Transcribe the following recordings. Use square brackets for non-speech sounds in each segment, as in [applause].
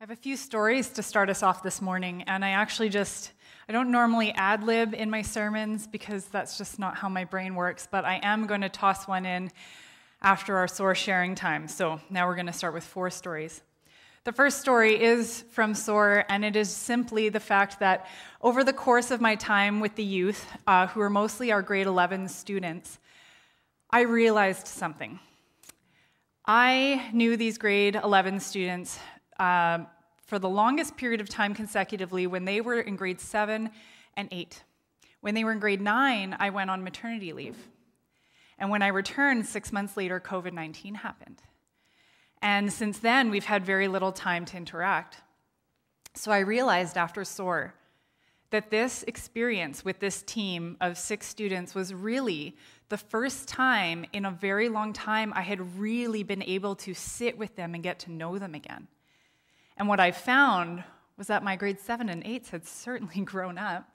I have a few stories to start us off this morning, and I actually just, I don't normally ad lib in my sermons because that's just not how my brain works, but I am going to toss one in after our SOAR sharing time. So now we're going to start with four stories. The first story is from SOAR, and it is simply the fact that over the course of my time with the youth, uh, who are mostly our grade 11 students, I realized something. I knew these grade 11 students um, for the longest period of time consecutively when they were in grade seven and eight. When they were in grade nine, I went on maternity leave. And when I returned six months later, COVID 19 happened. And since then, we've had very little time to interact. So I realized after SOAR that this experience with this team of six students was really the first time in a very long time I had really been able to sit with them and get to know them again. And what I found was that my grade seven and eights had certainly [laughs] grown up.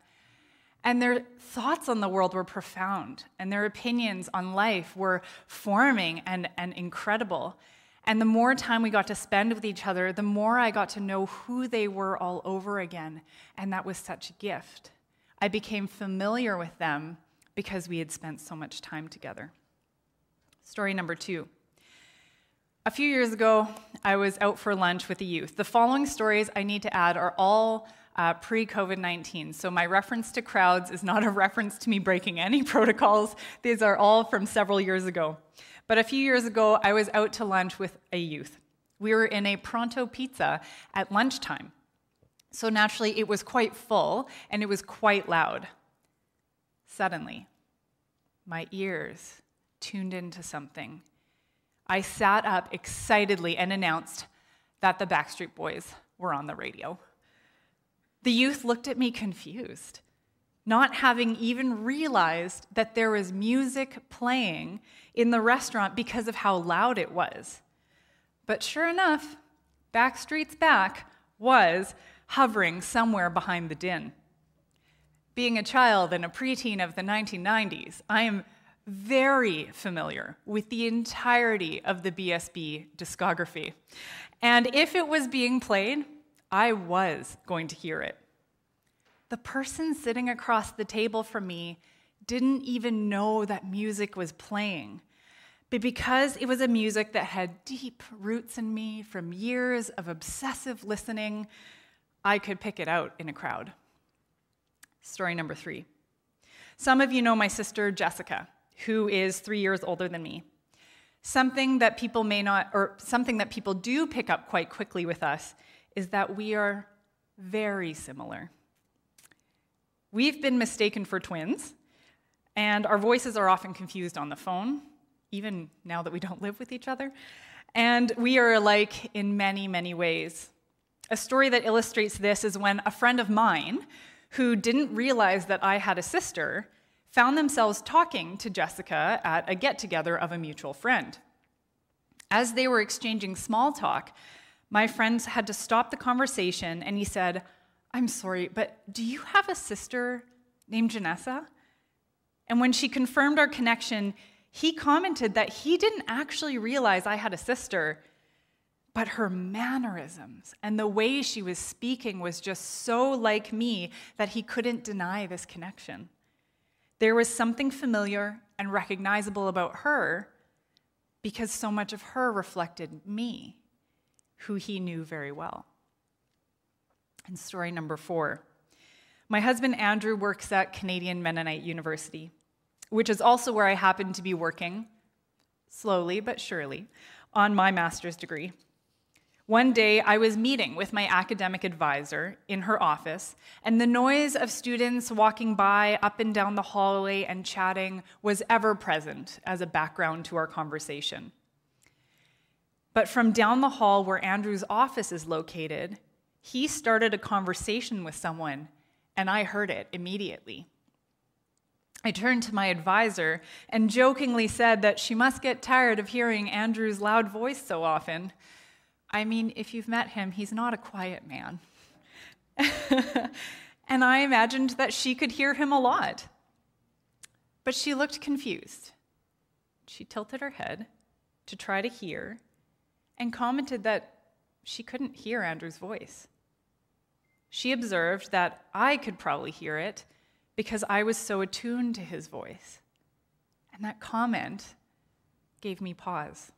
And their thoughts on the world were profound, and their opinions on life were forming and, and incredible. And the more time we got to spend with each other, the more I got to know who they were all over again. And that was such a gift. I became familiar with them because we had spent so much time together. Story number two a few years ago, I was out for lunch with the youth. The following stories I need to add are all uh, pre COVID 19. So, my reference to crowds is not a [laughs] reference to me breaking any protocols. These are all from several years ago. But a few years ago, I was out to lunch with a youth. We were in a pronto pizza at lunchtime. So, naturally, it was quite full and it was quite loud. Suddenly, my ears tuned into something I sat up excitedly and announced that the Backstreet Boys were on the radio. The youth looked at me confused, not having even realized that there was music playing in the restaurant because of how loud it was. But sure enough, Backstreet's Back was hovering somewhere behind the din. Being a child and a preteen of the 1990s, I am very familiar with the entirety of the BSB discography. And if it was being played, I was going to hear it. The person sitting across the table from me didn't even know that music was playing. But because it was a music that had deep roots in me from years of obsessive listening, I could pick it out in a crowd. Story number three. Some of you know my sister Jessica who is three years older than me. Something that people may not, or something that people do pick up quite quickly with us, is that we are very similar. We've been mistaken for twins, and our voices are often confused on the phone, even now that we don't live with each other. And we are alike in many, many ways. A story that illustrates this is when a friend of mine, who didn't realize that I had a sister, found themselves talking to Jessica at a get together of a mutual friend. As they were exchanging small talk, my friends had to stop the conversation and he said, I'm sorry, but do you have a sister named Janessa? And when she confirmed our connection, he commented that he didn't actually realize I had a sister, but her mannerisms and the way she was speaking was just so like me that he couldn't deny this connection. There was something familiar and recognizable about her because so much of her reflected me, who he knew very well. And story number four my husband Andrew works at Canadian Mennonite University, which is also where I happen to be working, slowly but surely, on my master's degree. One day, I was meeting with my academic advisor in her office, and the noise of students walking by up and down the hallway and chatting was ever present as a background to our conversation. But from down the hall where Andrew's office is located, he started a conversation with someone, and I heard it immediately. I turned to my advisor and jokingly said that she must get tired of hearing Andrew's loud voice so often. I mean, if you've met him, he's not a quiet man. [laughs] and I imagined that she could hear him a lot. But she looked confused. She tilted her head to try to hear and commented that she couldn't hear Andrew's voice. She observed that I could probably hear it because I was so attuned to his voice. And that comment gave me pause.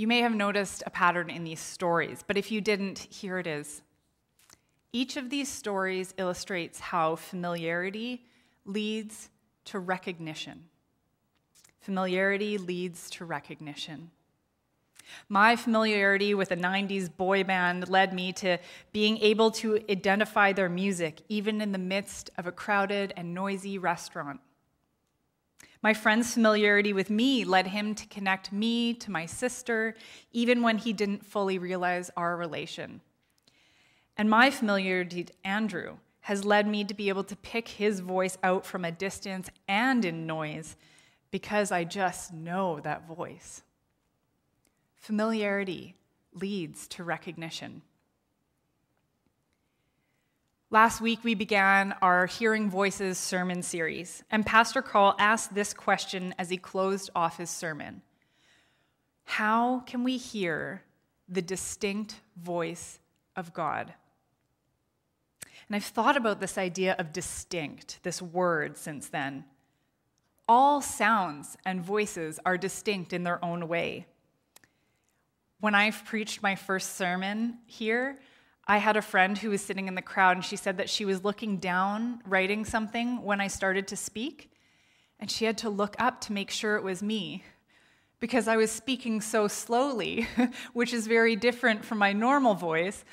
You may have noticed a pattern in these stories, but if you didn't, here it is. Each of these stories illustrates how familiarity leads to recognition. Familiarity leads to recognition. My familiarity with a 90s boy band led me to being able to identify their music, even in the midst of a crowded and noisy restaurant. My friend's familiarity with me led him to connect me to my sister, even when he didn't fully realize our relation. And my familiarity to Andrew has led me to be able to pick his voice out from a distance and in noise because I just know that voice. Familiarity leads to recognition. Last week, we began our Hearing Voices sermon series, and Pastor Carl asked this question as he closed off his sermon How can we hear the distinct voice of God? And I've thought about this idea of distinct, this word, since then. All sounds and voices are distinct in their own way. When I've preached my first sermon here, I had a friend who was sitting in the crowd, and she said that she was looking down, writing something when I started to speak, and she had to look up to make sure it was me because I was speaking so slowly, [laughs] which is very different from my normal voice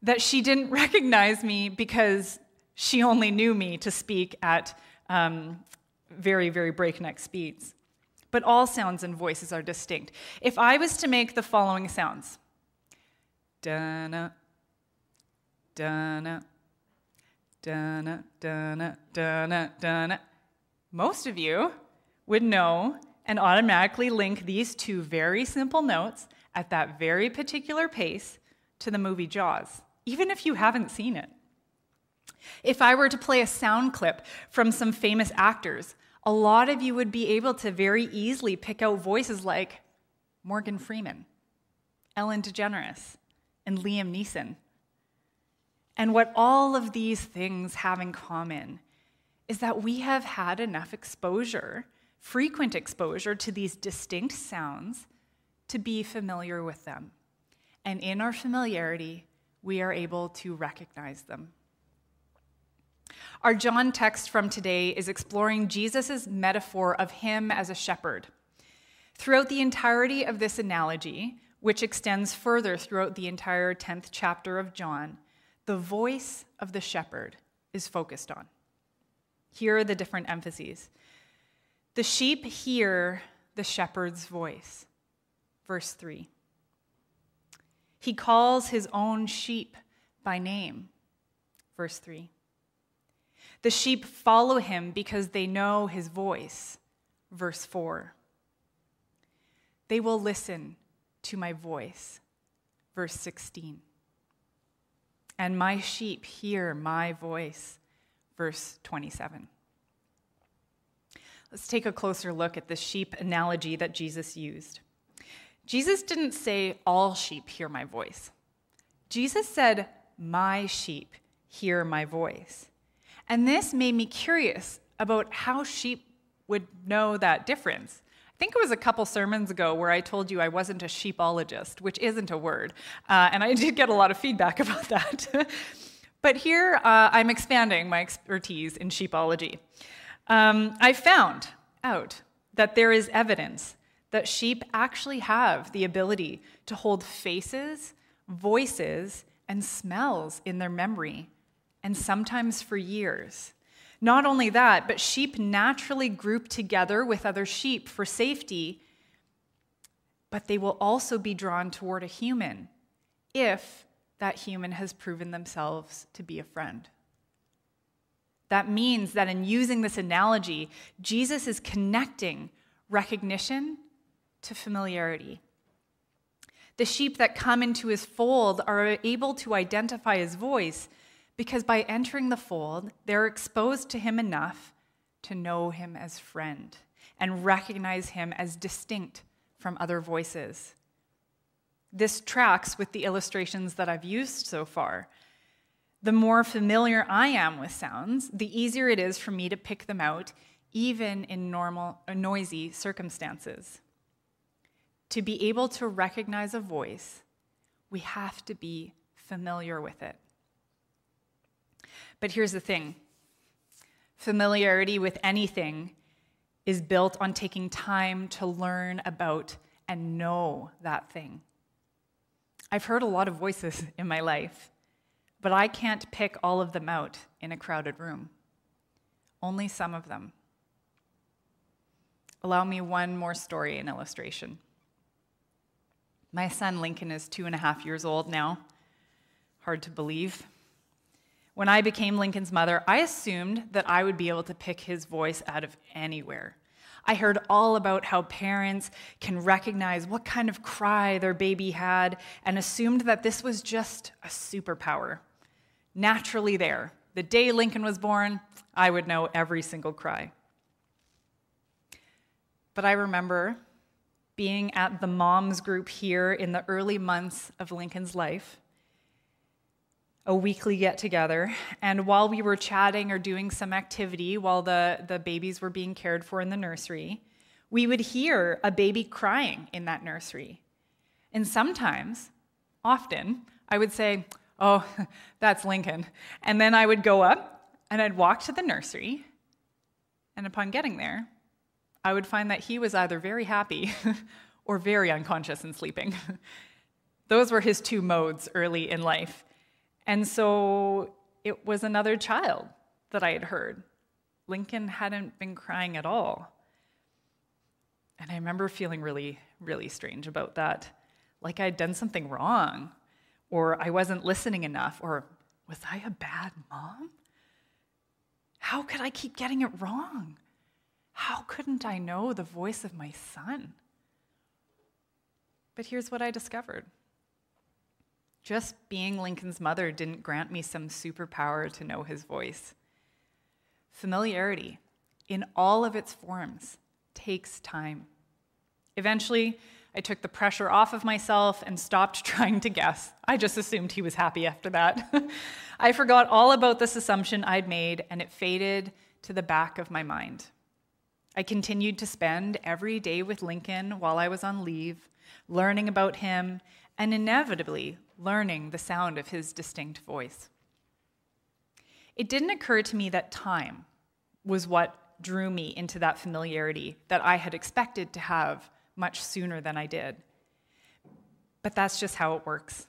that she didn't [laughs] recognize me because she only knew me to speak at um, very, very breakneck speeds. But all sounds and voices are distinct. If I was to make the following sounds, dana, dana, dana, dana, dana, dana, most of you would know and automatically link these two very simple notes at that very particular pace to the movie Jaws even if you haven't seen it. If I were to play a sound clip from some famous actors, a lot of you would be able to very easily pick out voices like Morgan Freeman, Ellen DeGeneres, and Liam Neeson. And what all of these things have in common is that we have had enough exposure, frequent exposure to these distinct sounds to be familiar with them. And in our familiarity, we are able to recognize them. Our John text from today is exploring Jesus' metaphor of him as a shepherd. Throughout the entirety of this analogy, which extends further throughout the entire 10th chapter of John, the voice of the shepherd is focused on. Here are the different emphases. The sheep hear the shepherd's voice. Verse 3. He calls his own sheep by name. Verse 3. The sheep follow him because they know his voice. Verse 4. They will listen to my voice. Verse 16. And my sheep hear my voice. Verse 27. Let's take a closer look at the sheep analogy that Jesus used. Jesus didn't say, All sheep hear my voice. Jesus said, My sheep hear my voice. And this made me curious about how sheep would know that difference. I think it was a couple sermons ago where I told you I wasn't a sheepologist, which isn't a word. Uh, and I did get a lot of feedback [laughs] about that. but here uh, I'm expanding my expertise in sheepology. Um, I found out that there is evidence that sheep actually have the ability to hold faces, voices, and smells in their memory, and sometimes for years. Not only that, but sheep naturally group together with other sheep for safety, but they will also be drawn toward a human if that human has proven themselves to be a friend. That means that in using this analogy, Jesus is connecting recognition to familiarity. The sheep that come into his fold are able to identify his voice because by entering the fold, they're exposed to him enough to know him as friend and recognize him as distinct from other voices. This tracks with the illustrations that I've used so far. The more familiar I am with sounds, the easier it is for me to pick them out, even in normal, noisy circumstances. To be able to recognize a voice, we have to be familiar with it. But here's the thing familiarity with anything is built on taking time to learn about and know that thing. I've heard a lot of voices [laughs] in my life, but I can't pick all of them out in a crowded room. Only some of them. Allow me one more story and illustration. My son Lincoln is two and a half years old now. Hard to believe. When I became Lincoln's mother, I assumed that I would be able to pick his voice out of anywhere. I heard all about how parents can recognize what kind of cry their baby had and assumed that this was just a superpower. Naturally, there. The day Lincoln was born, I would know every single cry. But I remember being at the moms group here in the early months of Lincoln's life a weekly get together. And while we were chatting or doing some activity while the, the babies were being cared for in the nursery, we would hear a baby crying in that nursery. And sometimes, often, I would say, Oh, [laughs] that's Lincoln. And then I would go up and I'd walk to the nursery. And upon getting there, I would find that he was either very happy [laughs] or very unconscious and sleeping. [laughs] Those were his two modes early in life. And so it was another child that I had heard. Lincoln hadn't been crying at all. And I remember feeling really, really strange about that. Like I'd done something wrong, or I wasn't listening enough, or was I a bad mom? How could I keep getting it wrong? How couldn't I know the voice of my son? But here's what I discovered just being Lincoln's mother didn't grant me some superpower to know his voice. Familiarity, in all of its forms, takes time. Eventually, I took the pressure off of myself and stopped [laughs] trying to guess. I just assumed he was happy after that. [laughs] I forgot all about this assumption I'd made, and it faded to the back of my mind. I continued to spend every day with Lincoln while I was on leave, learning about him and inevitably learning the sound of his distinct voice. It didn't occur to me that time was what drew me into that familiarity that I had expected to have much sooner than I did. But that's just how it works.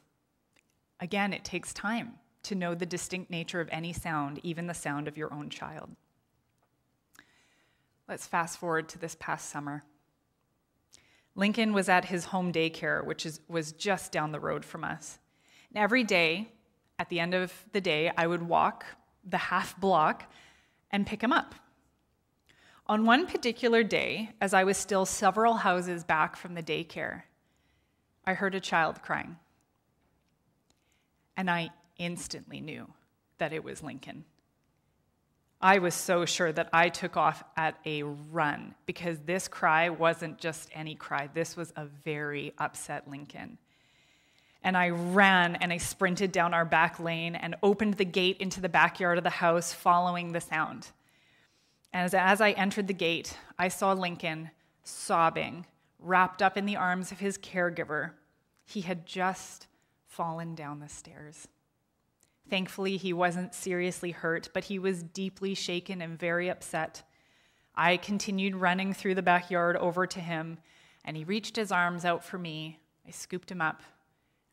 Again, it takes time to know the distinct nature of any sound, even the sound of your own child. Let's fast forward to this past summer. Lincoln was at his home daycare, which is, was just down the road from us. And every day, at the end of the day, I would walk the half block and pick him up. On one particular day, as I was still several houses back from the daycare, I heard a child crying. And I instantly knew that it was Lincoln. I was so sure that I took off at a run because this cry wasn't just any cry. This was a very upset Lincoln. And I ran and I sprinted down our back lane and opened the gate into the backyard of the house, following the sound. And as, as I entered the gate, I saw Lincoln sobbing, wrapped up in the arms of his caregiver. He had just fallen down the stairs. Thankfully, he wasn't seriously hurt, but he was deeply shaken and very upset. I continued running through the backyard over to him, and he reached his arms out for me. I scooped him up,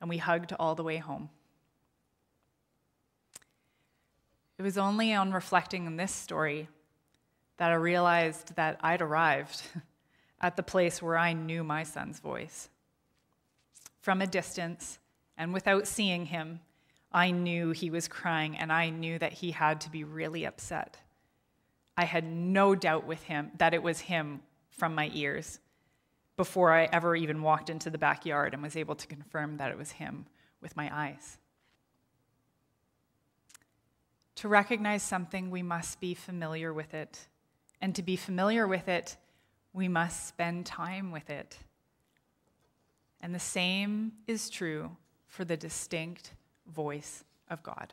and we hugged all the way home. It was only on reflecting on this story that I realized that I'd arrived [laughs] at the place where I knew my son's voice. From a distance, and without seeing him, I knew he was crying and I knew that he had to be really upset. I had no doubt with him that it was him from my ears before I ever even walked into the backyard and was able to confirm that it was him with my eyes. To recognize something, we must be familiar with it. And to be familiar with it, we must spend time with it. And the same is true for the distinct voice of God.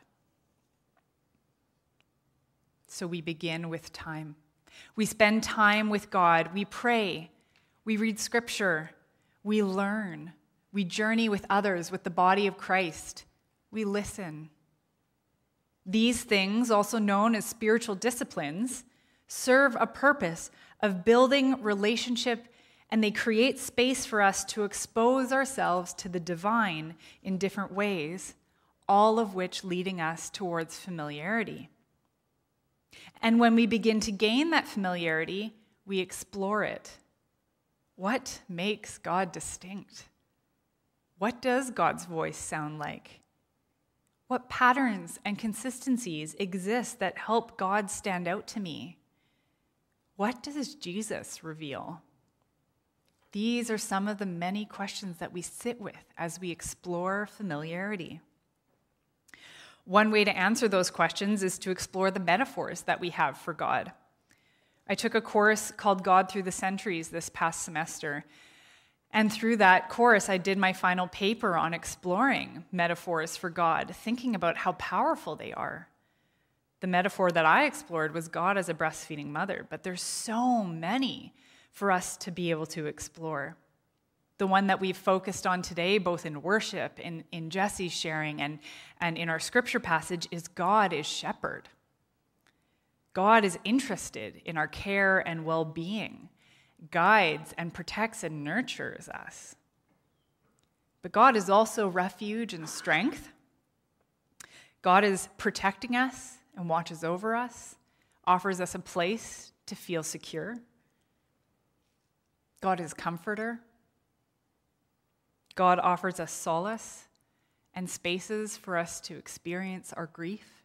So we begin with time. We spend time with God. We pray. We read scripture. We learn. We journey with others, with the body of Christ. We listen. These things, also known as spiritual disciplines, serve a purpose of building relationship and they create space for us to expose ourselves to the divine in different ways, all of which leading us towards familiarity. And when we begin to gain that familiarity, we explore it. What makes God distinct? What does God's voice sound like? What patterns and consistencies exist that help God stand out to me? What does Jesus reveal? These are some of the many questions that we sit with as we explore familiarity. One way to answer those questions is to explore the metaphors that we have for God. I took a course called God Through the Centuries this past semester. And through that course, I did my final paper on exploring metaphors for God, thinking about how powerful they are. The metaphor that I explored was God as a breastfeeding mother, but there's so many for us to be able to explore. The one that we've focused on today, both in worship, in, in Jesse's sharing, and, and in our scripture passage, is God is shepherd. God is interested in our care and well being, guides and protects and nurtures us. But God is also refuge and strength. God is protecting us and watches over us, offers us a place to feel secure. God is comforter. God offers us solace and spaces for us to experience our grief.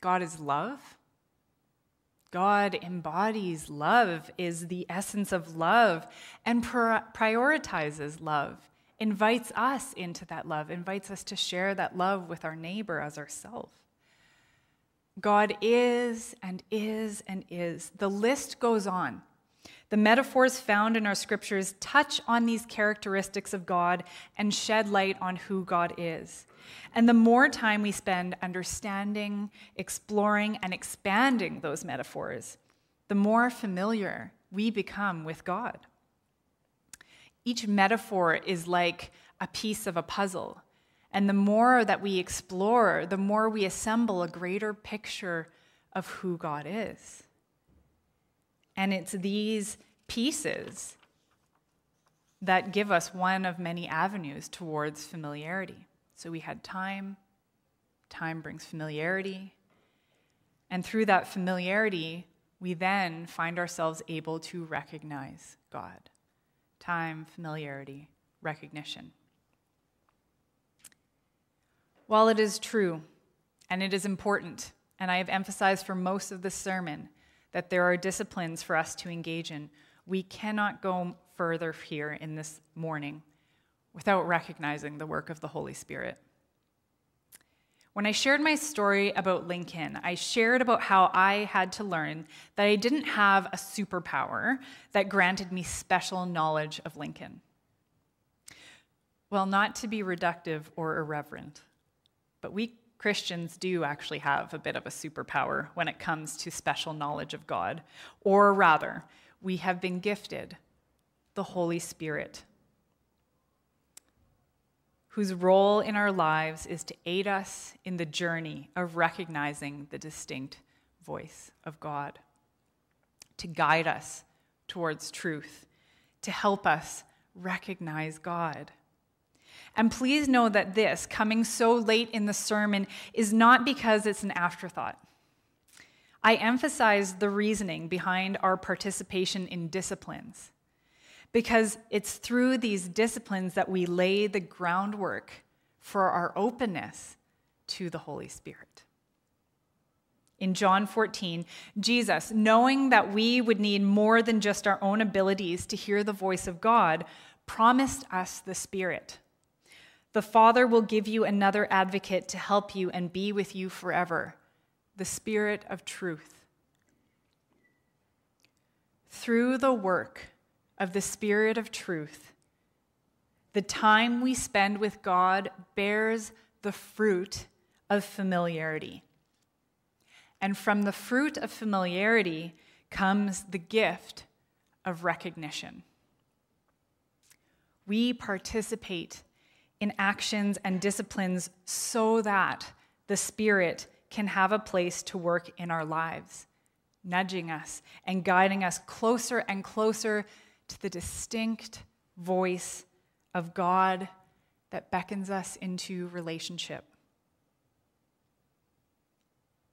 God is love. God embodies love, is the essence of love, and prioritizes love, invites us into that love, invites us to share that love with our neighbor as ourselves. God is and is and is. The list goes on. The metaphors found in our scriptures touch on these characteristics of God and shed light on who God is. And the more time we spend understanding, exploring, and expanding those metaphors, the more familiar we become with God. Each metaphor is like a piece of a puzzle. And the more that we explore, the more we assemble a greater picture of who God is. And it's these pieces that give us one of many avenues towards familiarity. So we had time, time brings familiarity, and through that familiarity, we then find ourselves able to recognize God. Time, familiarity, recognition. While it is true and it is important, and I have emphasized for most of this sermon that there are disciplines for us to engage in, we cannot go further here in this morning without recognizing the work of the Holy Spirit. When I shared my story about Lincoln, I shared about how I had to learn that I didn't have a superpower that granted me special knowledge of Lincoln. Well, not to be reductive or irreverent, but we Christians do actually have a bit of a superpower when it comes to special knowledge of God. Or rather, we have been gifted the Holy Spirit, whose role in our lives is to aid us in the journey of recognizing the distinct voice of God, to guide us towards truth, to help us recognize God. And please know that this, coming so late in the sermon, is not because it's an afterthought. I emphasize the reasoning behind our participation in disciplines because it's through these disciplines that we lay the groundwork for our openness to the Holy Spirit. In John 14, Jesus, knowing that we would need more than just our own abilities to hear the voice of God, promised us the Spirit. The Father will give you another advocate to help you and be with you forever the Spirit of truth. Through the work of the Spirit of truth, the time we spend with God bears the fruit of familiarity. And from the fruit of familiarity comes the gift of recognition. We participate in actions and disciplines so that the Spirit can have a place to work in our lives, nudging us and guiding us closer and closer to the distinct voice of God that beckons us into relationship.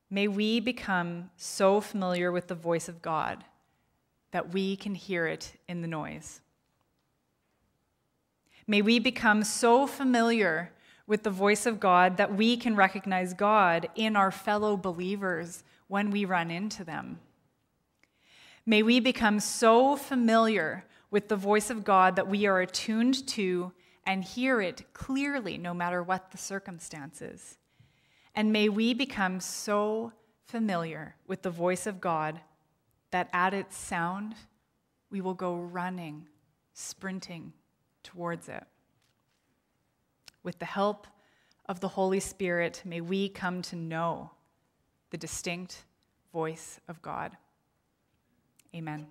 May we become so familiar with the voice of God that we can hear it in the noise. May we become so familiar with the voice of God that we can recognize God in our fellow believers when we run into them. May we become so familiar with the voice of God that we are attuned to and hear it clearly no matter what the circumstances. And may we become so familiar with the voice of God that at its sound, we will go running, sprinting towards it. With the help of the Holy Spirit, may we come to know the distinct voice of God. Amen.